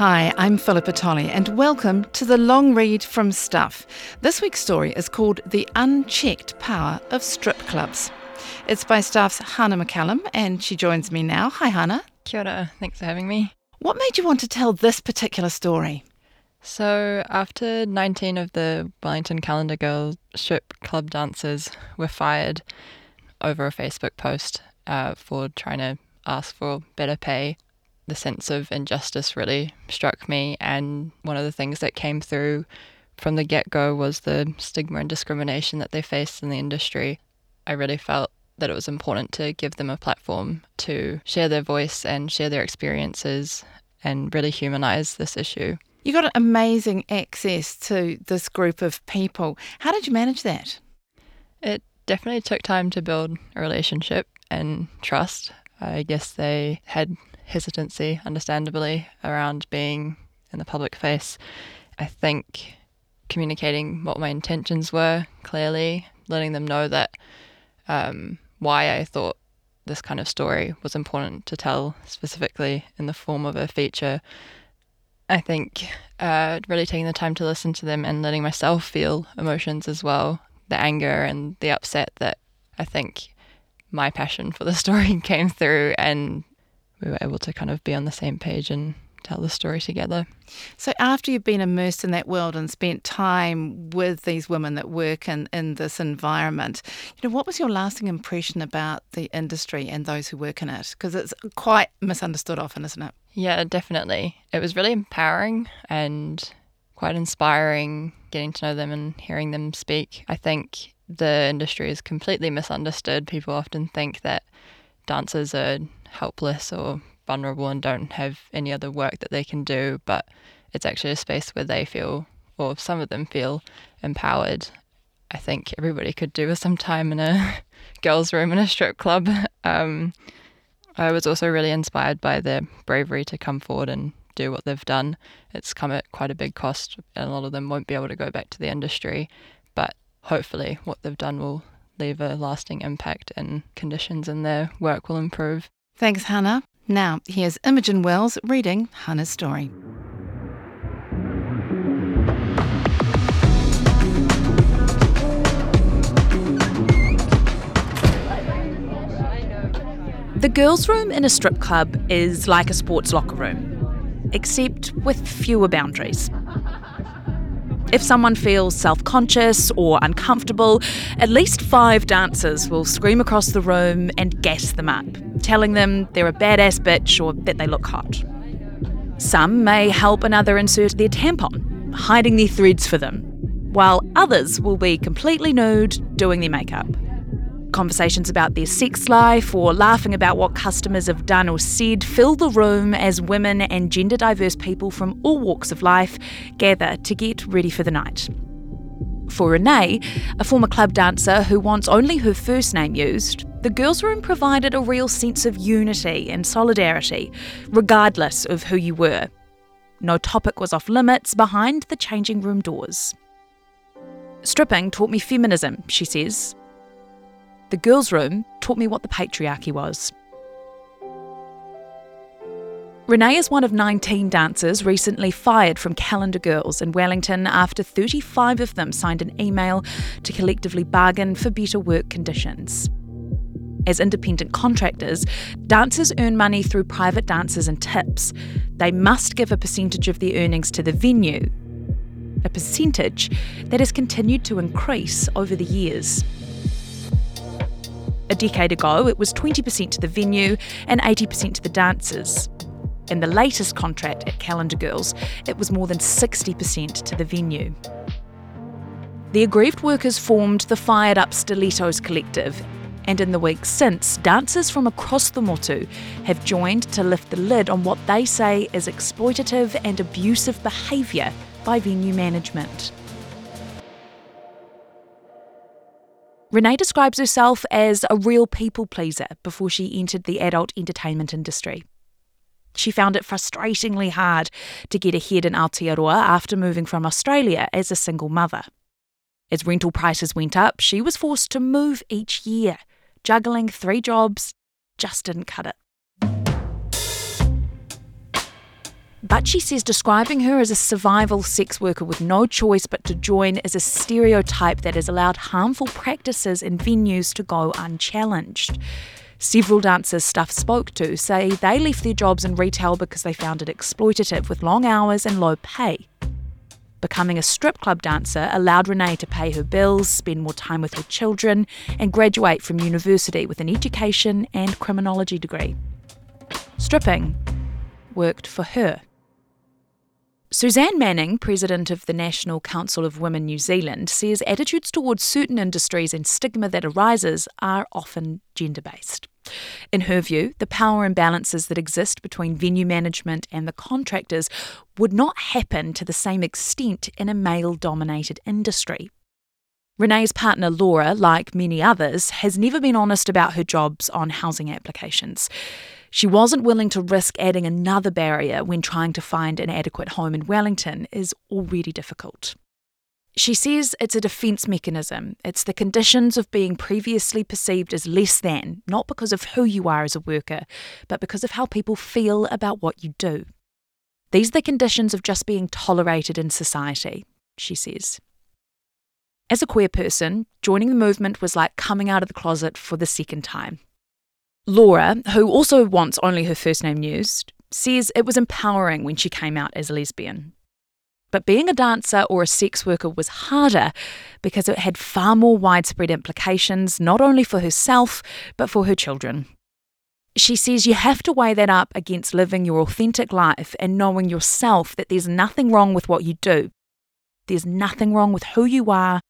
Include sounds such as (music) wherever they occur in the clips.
Hi, I'm Philippa Tolley, and welcome to the long read from Stuff. This week's story is called The Unchecked Power of Strip Clubs. It's by Stuff's Hannah McCallum, and she joins me now. Hi, Hannah. Kia ora. Thanks for having me. What made you want to tell this particular story? So, after 19 of the Wellington Calendar Girls strip club dancers were fired over a Facebook post uh, for trying to ask for better pay, the sense of injustice really struck me. And one of the things that came through from the get go was the stigma and discrimination that they faced in the industry. I really felt that it was important to give them a platform to share their voice and share their experiences and really humanize this issue. You got an amazing access to this group of people. How did you manage that? It definitely took time to build a relationship and trust. I guess they had hesitancy, understandably, around being in the public face. I think communicating what my intentions were clearly, letting them know that um, why I thought this kind of story was important to tell, specifically in the form of a feature. I think uh, really taking the time to listen to them and letting myself feel emotions as well the anger and the upset that I think my passion for the (laughs) story came through and we were able to kind of be on the same page and tell the story together. So, after you've been immersed in that world and spent time with these women that work in, in this environment, you know, what was your lasting impression about the industry and those who work in it? Because it's quite misunderstood often, isn't it? Yeah, definitely. It was really empowering and quite inspiring getting to know them and hearing them speak. I think the industry is completely misunderstood. People often think that dancers are helpless or vulnerable and don't have any other work that they can do, but it's actually a space where they feel, or some of them feel, empowered. I think everybody could do with some time in a (laughs) girls' room in a strip club. (laughs) Um, I was also really inspired by their bravery to come forward and do what they've done. It's come at quite a big cost, and a lot of them won't be able to go back to the industry. But hopefully, what they've done will leave a lasting impact and conditions in their work will improve. Thanks, Hannah. Now, here's Imogen Wells reading Hannah's story. The girls' room in a strip club is like a sports locker room, except with fewer boundaries. If someone feels self conscious or uncomfortable, at least five dancers will scream across the room and gas them up, telling them they're a badass bitch or that they look hot. Some may help another insert their tampon, hiding their threads for them, while others will be completely nude doing their makeup. Conversations about their sex life or laughing about what customers have done or said fill the room as women and gender diverse people from all walks of life gather to get ready for the night. For Renee, a former club dancer who wants only her first name used, the girls' room provided a real sense of unity and solidarity, regardless of who you were. No topic was off limits behind the changing room doors. Stripping taught me feminism, she says, the girls' room taught me what the patriarchy was. Renee is one of 19 dancers recently fired from Calendar Girls in Wellington after 35 of them signed an email to collectively bargain for better work conditions. As independent contractors, dancers earn money through private dances and tips. They must give a percentage of their earnings to the venue, a percentage that has continued to increase over the years. A decade ago, it was 20% to the venue and 80% to the dancers. In the latest contract at Calendar Girls, it was more than 60% to the venue. The aggrieved workers formed the Fired Up Stilettos Collective, and in the weeks since, dancers from across the motu have joined to lift the lid on what they say is exploitative and abusive behaviour by venue management. Renee describes herself as a real people pleaser before she entered the adult entertainment industry. She found it frustratingly hard to get ahead in Aotearoa after moving from Australia as a single mother. As rental prices went up, she was forced to move each year. Juggling three jobs just didn't cut it. But she says describing her as a survival sex worker with no choice but to join is a stereotype that has allowed harmful practices in venues to go unchallenged. Several dancers Stuff spoke to say they left their jobs in retail because they found it exploitative with long hours and low pay. Becoming a strip club dancer allowed Renee to pay her bills, spend more time with her children, and graduate from university with an education and criminology degree. Stripping worked for her. Suzanne Manning, president of the National Council of Women New Zealand, says attitudes towards certain industries and stigma that arises are often gender based. In her view, the power imbalances that exist between venue management and the contractors would not happen to the same extent in a male dominated industry. Renee's partner Laura, like many others, has never been honest about her jobs on housing applications. She wasn't willing to risk adding another barrier when trying to find an adequate home in Wellington is already difficult. She says it's a defence mechanism. It's the conditions of being previously perceived as less than, not because of who you are as a worker, but because of how people feel about what you do. These are the conditions of just being tolerated in society, she says. As a queer person, joining the movement was like coming out of the closet for the second time. Laura, who also wants only her first name used, says it was empowering when she came out as a lesbian. But being a dancer or a sex worker was harder because it had far more widespread implications, not only for herself, but for her children. She says you have to weigh that up against living your authentic life and knowing yourself that there's nothing wrong with what you do. There's nothing wrong with who you are,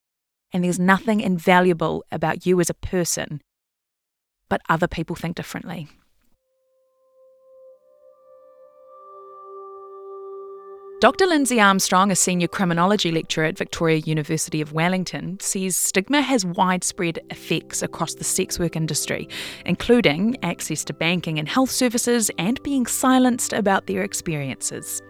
and there's nothing invaluable about you as a person. But other people think differently. Dr. Lindsay Armstrong, a senior criminology lecturer at Victoria University of Wellington, says stigma has widespread effects across the sex work industry, including access to banking and health services and being silenced about their experiences.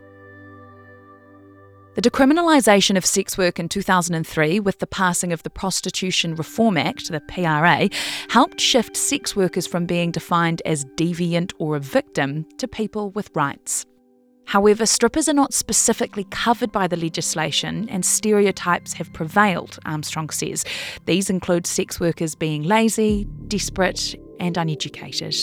The decriminalisation of sex work in 2003, with the passing of the Prostitution Reform Act, the PRA, helped shift sex workers from being defined as deviant or a victim to people with rights. However, strippers are not specifically covered by the legislation, and stereotypes have prevailed, Armstrong says. These include sex workers being lazy, desperate, and uneducated.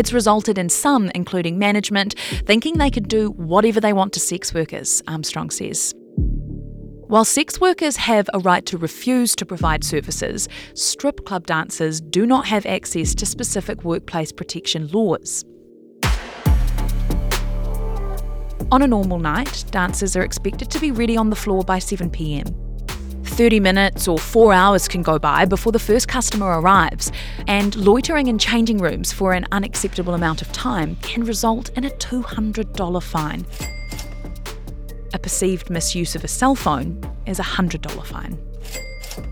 It's resulted in some, including management, thinking they could do whatever they want to sex workers, Armstrong says. While sex workers have a right to refuse to provide services, strip club dancers do not have access to specific workplace protection laws. On a normal night, dancers are expected to be ready on the floor by 7pm. 30 minutes or four hours can go by before the first customer arrives, and loitering in changing rooms for an unacceptable amount of time can result in a $200 fine. A perceived misuse of a cell phone is a $100 fine.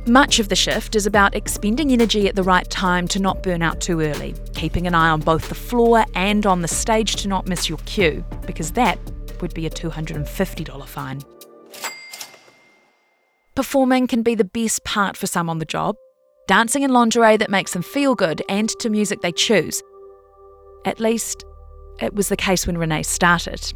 Much of the shift is about expending energy at the right time to not burn out too early, keeping an eye on both the floor and on the stage to not miss your cue, because that would be a $250 fine. Performing can be the best part for some on the job, dancing in lingerie that makes them feel good and to music they choose. At least, it was the case when Renee started.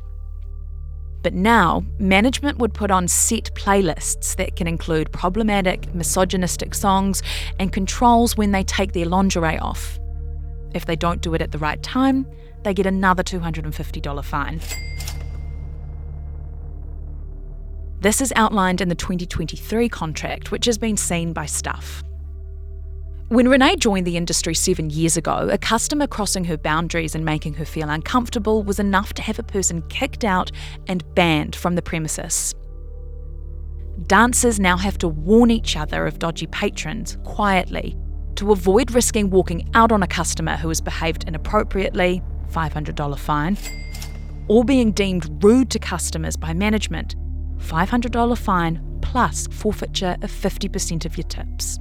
But now, management would put on set playlists that can include problematic, misogynistic songs and controls when they take their lingerie off. If they don't do it at the right time, they get another $250 fine. This is outlined in the 2023 contract, which has been seen by Stuff. When Renee joined the industry seven years ago, a customer crossing her boundaries and making her feel uncomfortable was enough to have a person kicked out and banned from the premises. Dancers now have to warn each other of dodgy patrons quietly to avoid risking walking out on a customer who has behaved inappropriately, $500 fine, or being deemed rude to customers by management, $500 fine plus forfeiture of 50% of your tips.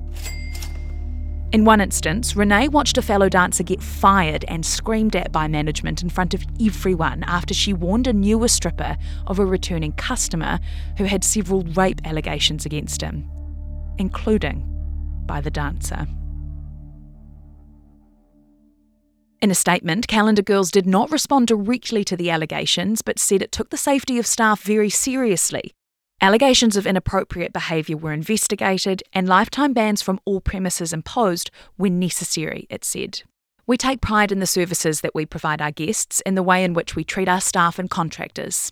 In one instance, Renee watched a fellow dancer get fired and screamed at by management in front of everyone after she warned a newer stripper of a returning customer who had several rape allegations against him, including by the dancer. In a statement, Calendar Girls did not respond directly to the allegations, but said it took the safety of staff very seriously. Allegations of inappropriate behaviour were investigated and lifetime bans from all premises imposed when necessary, it said. We take pride in the services that we provide our guests and the way in which we treat our staff and contractors.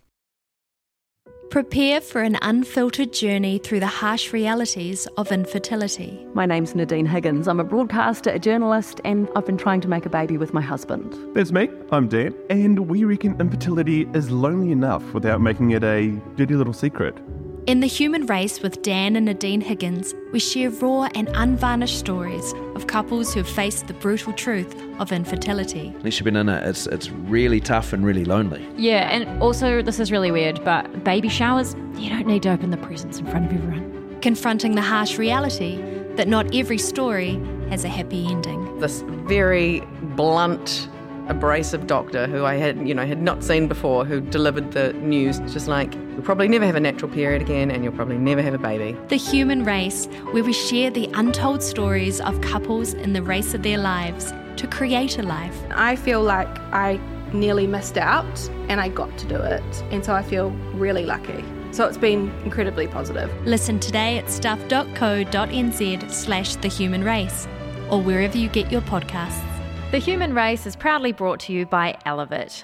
Prepare for an unfiltered journey through the harsh realities of infertility. My name's Nadine Higgins. I'm a broadcaster, a journalist, and I've been trying to make a baby with my husband. That's me. I'm Dan, and we reckon infertility is lonely enough without making it a dirty little secret. In The Human Race with Dan and Nadine Higgins, we share raw and unvarnished stories of couples who have faced the brutal truth of infertility. Unless you've been in it, it's, it's really tough and really lonely. Yeah, and also, this is really weird, but baby showers, you don't need to open the presents in front of everyone. Confronting the harsh reality that not every story has a happy ending. This very blunt abrasive doctor who I had, you know, had not seen before, who delivered the news, just like, you'll probably never have a natural period again and you'll probably never have a baby. The Human Race, where we share the untold stories of couples in the race of their lives to create a life. I feel like I nearly missed out and I got to do it. And so I feel really lucky. So it's been incredibly positive. Listen today at stuff.co.nz slash the human race or wherever you get your podcasts. The Human Race is proudly brought to you by Elevate.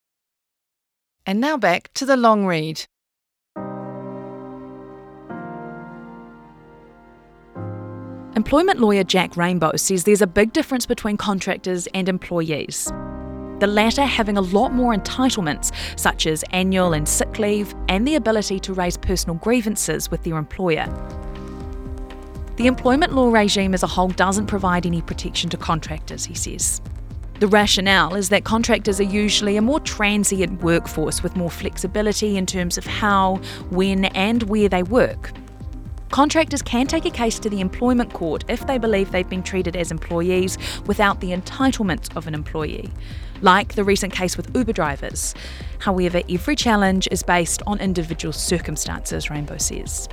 And now back to the long read. Employment lawyer Jack Rainbow says there's a big difference between contractors and employees. The latter having a lot more entitlements, such as annual and sick leave, and the ability to raise personal grievances with their employer. The employment law regime as a whole doesn't provide any protection to contractors, he says. The rationale is that contractors are usually a more transient workforce with more flexibility in terms of how, when, and where they work. Contractors can take a case to the employment court if they believe they've been treated as employees without the entitlements of an employee, like the recent case with Uber drivers. However, every challenge is based on individual circumstances, Rainbow says.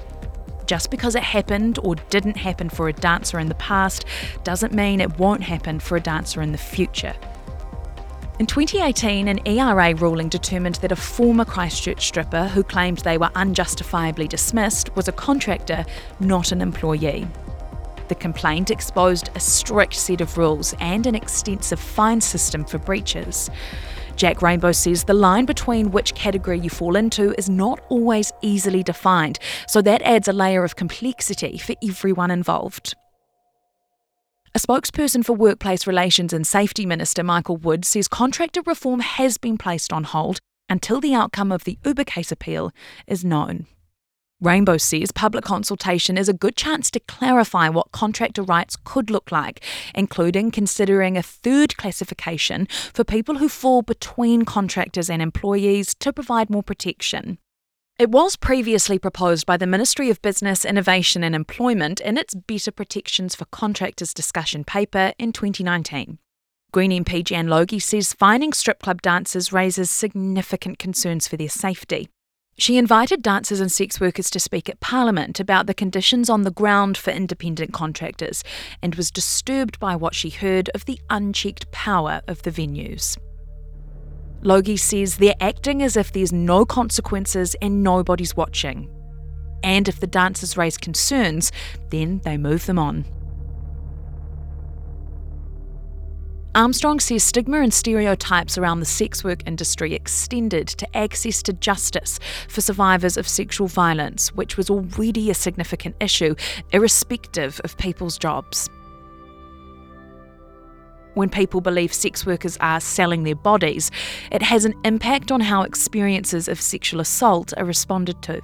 Just because it happened or didn't happen for a dancer in the past doesn't mean it won't happen for a dancer in the future. In 2018, an ERA ruling determined that a former Christchurch stripper who claimed they were unjustifiably dismissed was a contractor, not an employee. The complaint exposed a strict set of rules and an extensive fine system for breaches. Jack Rainbow says the line between which category you fall into is not always easily defined, so that adds a layer of complexity for everyone involved. A spokesperson for Workplace Relations and Safety Minister Michael Wood says contractor reform has been placed on hold until the outcome of the Uber case appeal is known. Rainbow says public consultation is a good chance to clarify what contractor rights could look like, including considering a third classification for people who fall between contractors and employees to provide more protection. It was previously proposed by the Ministry of Business, Innovation and Employment in its Better Protections for Contractors discussion paper in 2019. Green MP Jan Logie says finding strip club dancers raises significant concerns for their safety. She invited dancers and sex workers to speak at Parliament about the conditions on the ground for independent contractors and was disturbed by what she heard of the unchecked power of the venues. Logie says they're acting as if there's no consequences and nobody's watching. And if the dancers raise concerns, then they move them on. Armstrong says stigma and stereotypes around the sex work industry extended to access to justice for survivors of sexual violence, which was already a significant issue, irrespective of people's jobs. When people believe sex workers are selling their bodies, it has an impact on how experiences of sexual assault are responded to.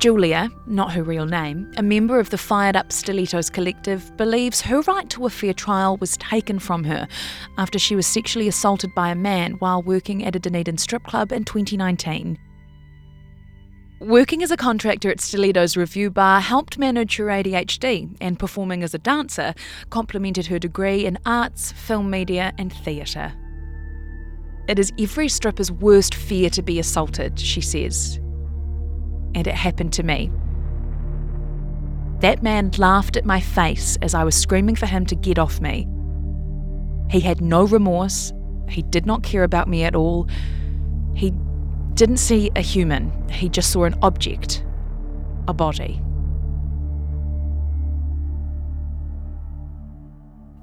Julia, not her real name, a member of the Fired Up Stilettos collective, believes her right to a fair trial was taken from her after she was sexually assaulted by a man while working at a Dunedin strip club in 2019. Working as a contractor at Stiletto's Review Bar helped manage her ADHD, and performing as a dancer complemented her degree in arts, film media, and theatre. It is every stripper's worst fear to be assaulted, she says. And it happened to me. That man laughed at my face as I was screaming for him to get off me. He had no remorse. He did not care about me at all. He didn't see a human, he just saw an object, a body.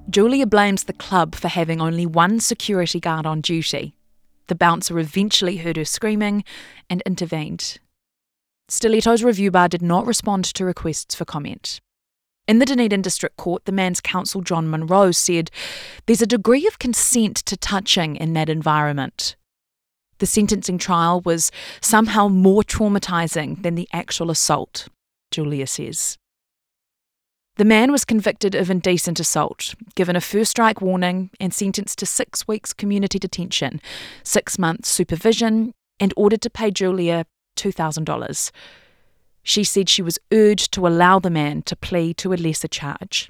Julia blames the club for having only one security guard on duty. The bouncer eventually heard her screaming and intervened. Stiletto's review bar did not respond to requests for comment. In the Dunedin District Court, the man's counsel, John Monroe, said there's a degree of consent to touching in that environment. The sentencing trial was somehow more traumatising than the actual assault, Julia says. The man was convicted of indecent assault, given a first strike warning, and sentenced to six weeks community detention, six months supervision, and ordered to pay Julia $2,000. She said she was urged to allow the man to plead to a lesser charge.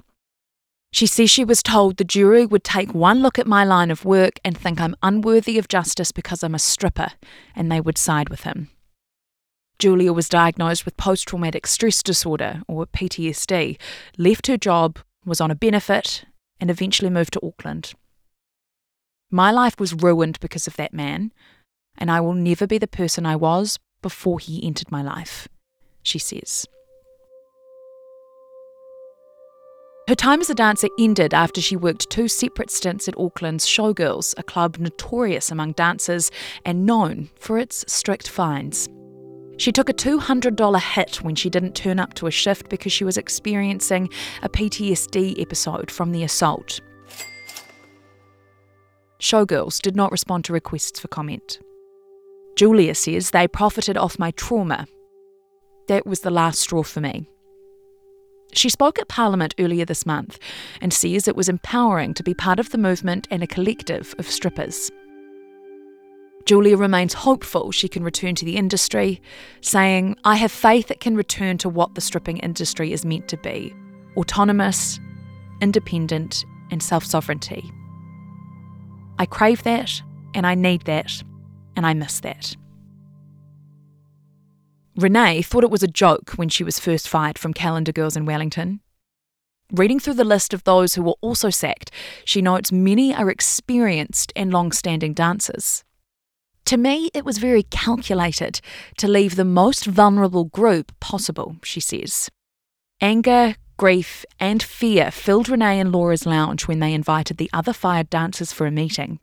She says she was told the jury would take one look at my line of work and think I'm unworthy of justice because I'm a stripper, and they would side with him. Julia was diagnosed with post traumatic stress disorder, or PTSD, left her job, was on a benefit, and eventually moved to Auckland. My life was ruined because of that man, and I will never be the person I was before he entered my life, she says. Her time as a dancer ended after she worked two separate stints at Auckland's Showgirls, a club notorious among dancers and known for its strict fines. She took a $200 hit when she didn't turn up to a shift because she was experiencing a PTSD episode from the assault. Showgirls did not respond to requests for comment. Julia says they profited off my trauma. That was the last straw for me. She spoke at Parliament earlier this month and says it was empowering to be part of the movement and a collective of strippers. Julia remains hopeful she can return to the industry, saying, I have faith it can return to what the stripping industry is meant to be autonomous, independent, and self sovereignty. I crave that, and I need that, and I miss that. Renee thought it was a joke when she was first fired from Calendar Girls in Wellington. Reading through the list of those who were also sacked, she notes many are experienced and long standing dancers. To me, it was very calculated to leave the most vulnerable group possible, she says. Anger, grief, and fear filled Renee and Laura's lounge when they invited the other fired dancers for a meeting.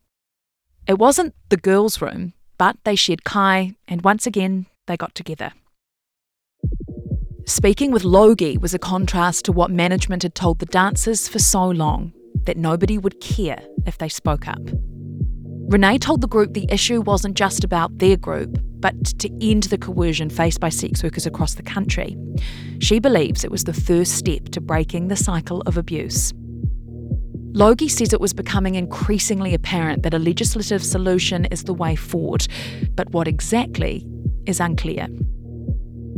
It wasn't the girls' room, but they shared Kai, and once again, they got together. Speaking with Logie was a contrast to what management had told the dancers for so long that nobody would care if they spoke up. Renee told the group the issue wasn't just about their group, but to end the coercion faced by sex workers across the country. She believes it was the first step to breaking the cycle of abuse. Logie says it was becoming increasingly apparent that a legislative solution is the way forward, but what exactly is unclear.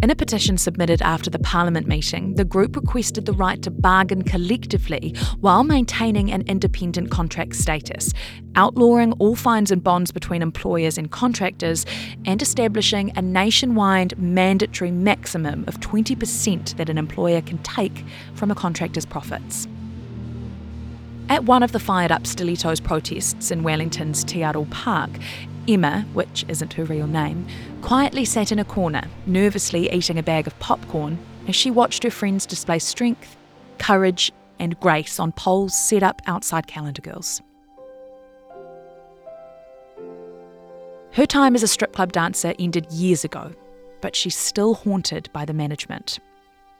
In a petition submitted after the Parliament meeting, the group requested the right to bargain collectively while maintaining an independent contract status, outlawing all fines and bonds between employers and contractors, and establishing a nationwide mandatory maximum of 20% that an employer can take from a contractor's profits. At one of the fired up Stilettos protests in Wellington's Te Aro Park, Emma, which isn't her real name, quietly sat in a corner, nervously eating a bag of popcorn as she watched her friends display strength, courage, and grace on poles set up outside Calendar Girls. Her time as a strip club dancer ended years ago, but she's still haunted by the management.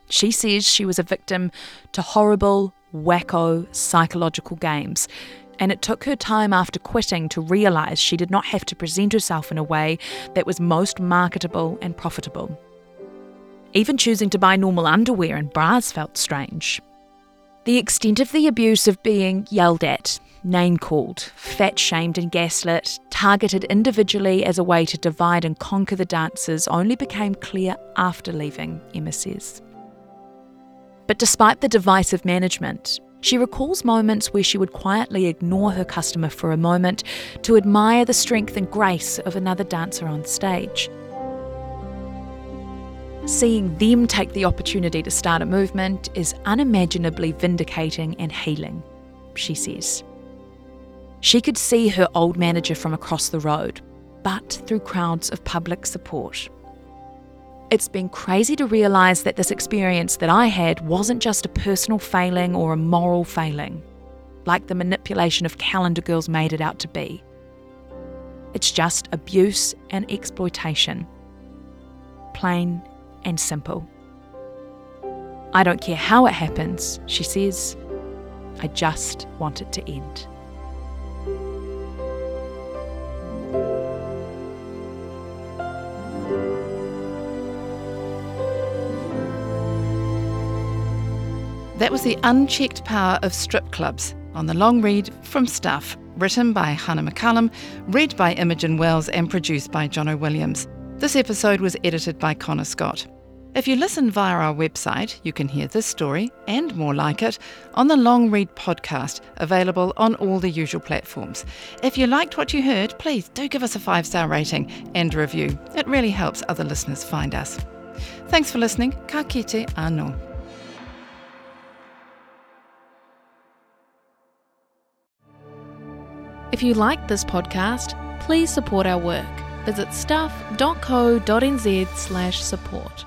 She says she was a victim to horrible, wacko psychological games and it took her time after quitting to realise she did not have to present herself in a way that was most marketable and profitable. Even choosing to buy normal underwear and bras felt strange. The extent of the abuse of being yelled at, name called, fat shamed and gaslit, targeted individually as a way to divide and conquer the dancers only became clear after leaving, Emma says. But despite the divisive management, she recalls moments where she would quietly ignore her customer for a moment to admire the strength and grace of another dancer on stage. Seeing them take the opportunity to start a movement is unimaginably vindicating and healing, she says. She could see her old manager from across the road, but through crowds of public support. It's been crazy to realise that this experience that I had wasn't just a personal failing or a moral failing, like the manipulation of calendar girls made it out to be. It's just abuse and exploitation. Plain and simple. I don't care how it happens, she says. I just want it to end. That was The Unchecked Power of Strip Clubs on the long read from Stuff, written by Hannah McCullum, read by Imogen Wells, and produced by Jono Williams. This episode was edited by Connor Scott. If you listen via our website, you can hear this story and more like it on the Long Read podcast, available on all the usual platforms. If you liked what you heard, please do give us a five star rating and review. It really helps other listeners find us. Thanks for listening. Ka kite anō. If you like this podcast, please support our work. Visit stuff.co.nz slash support.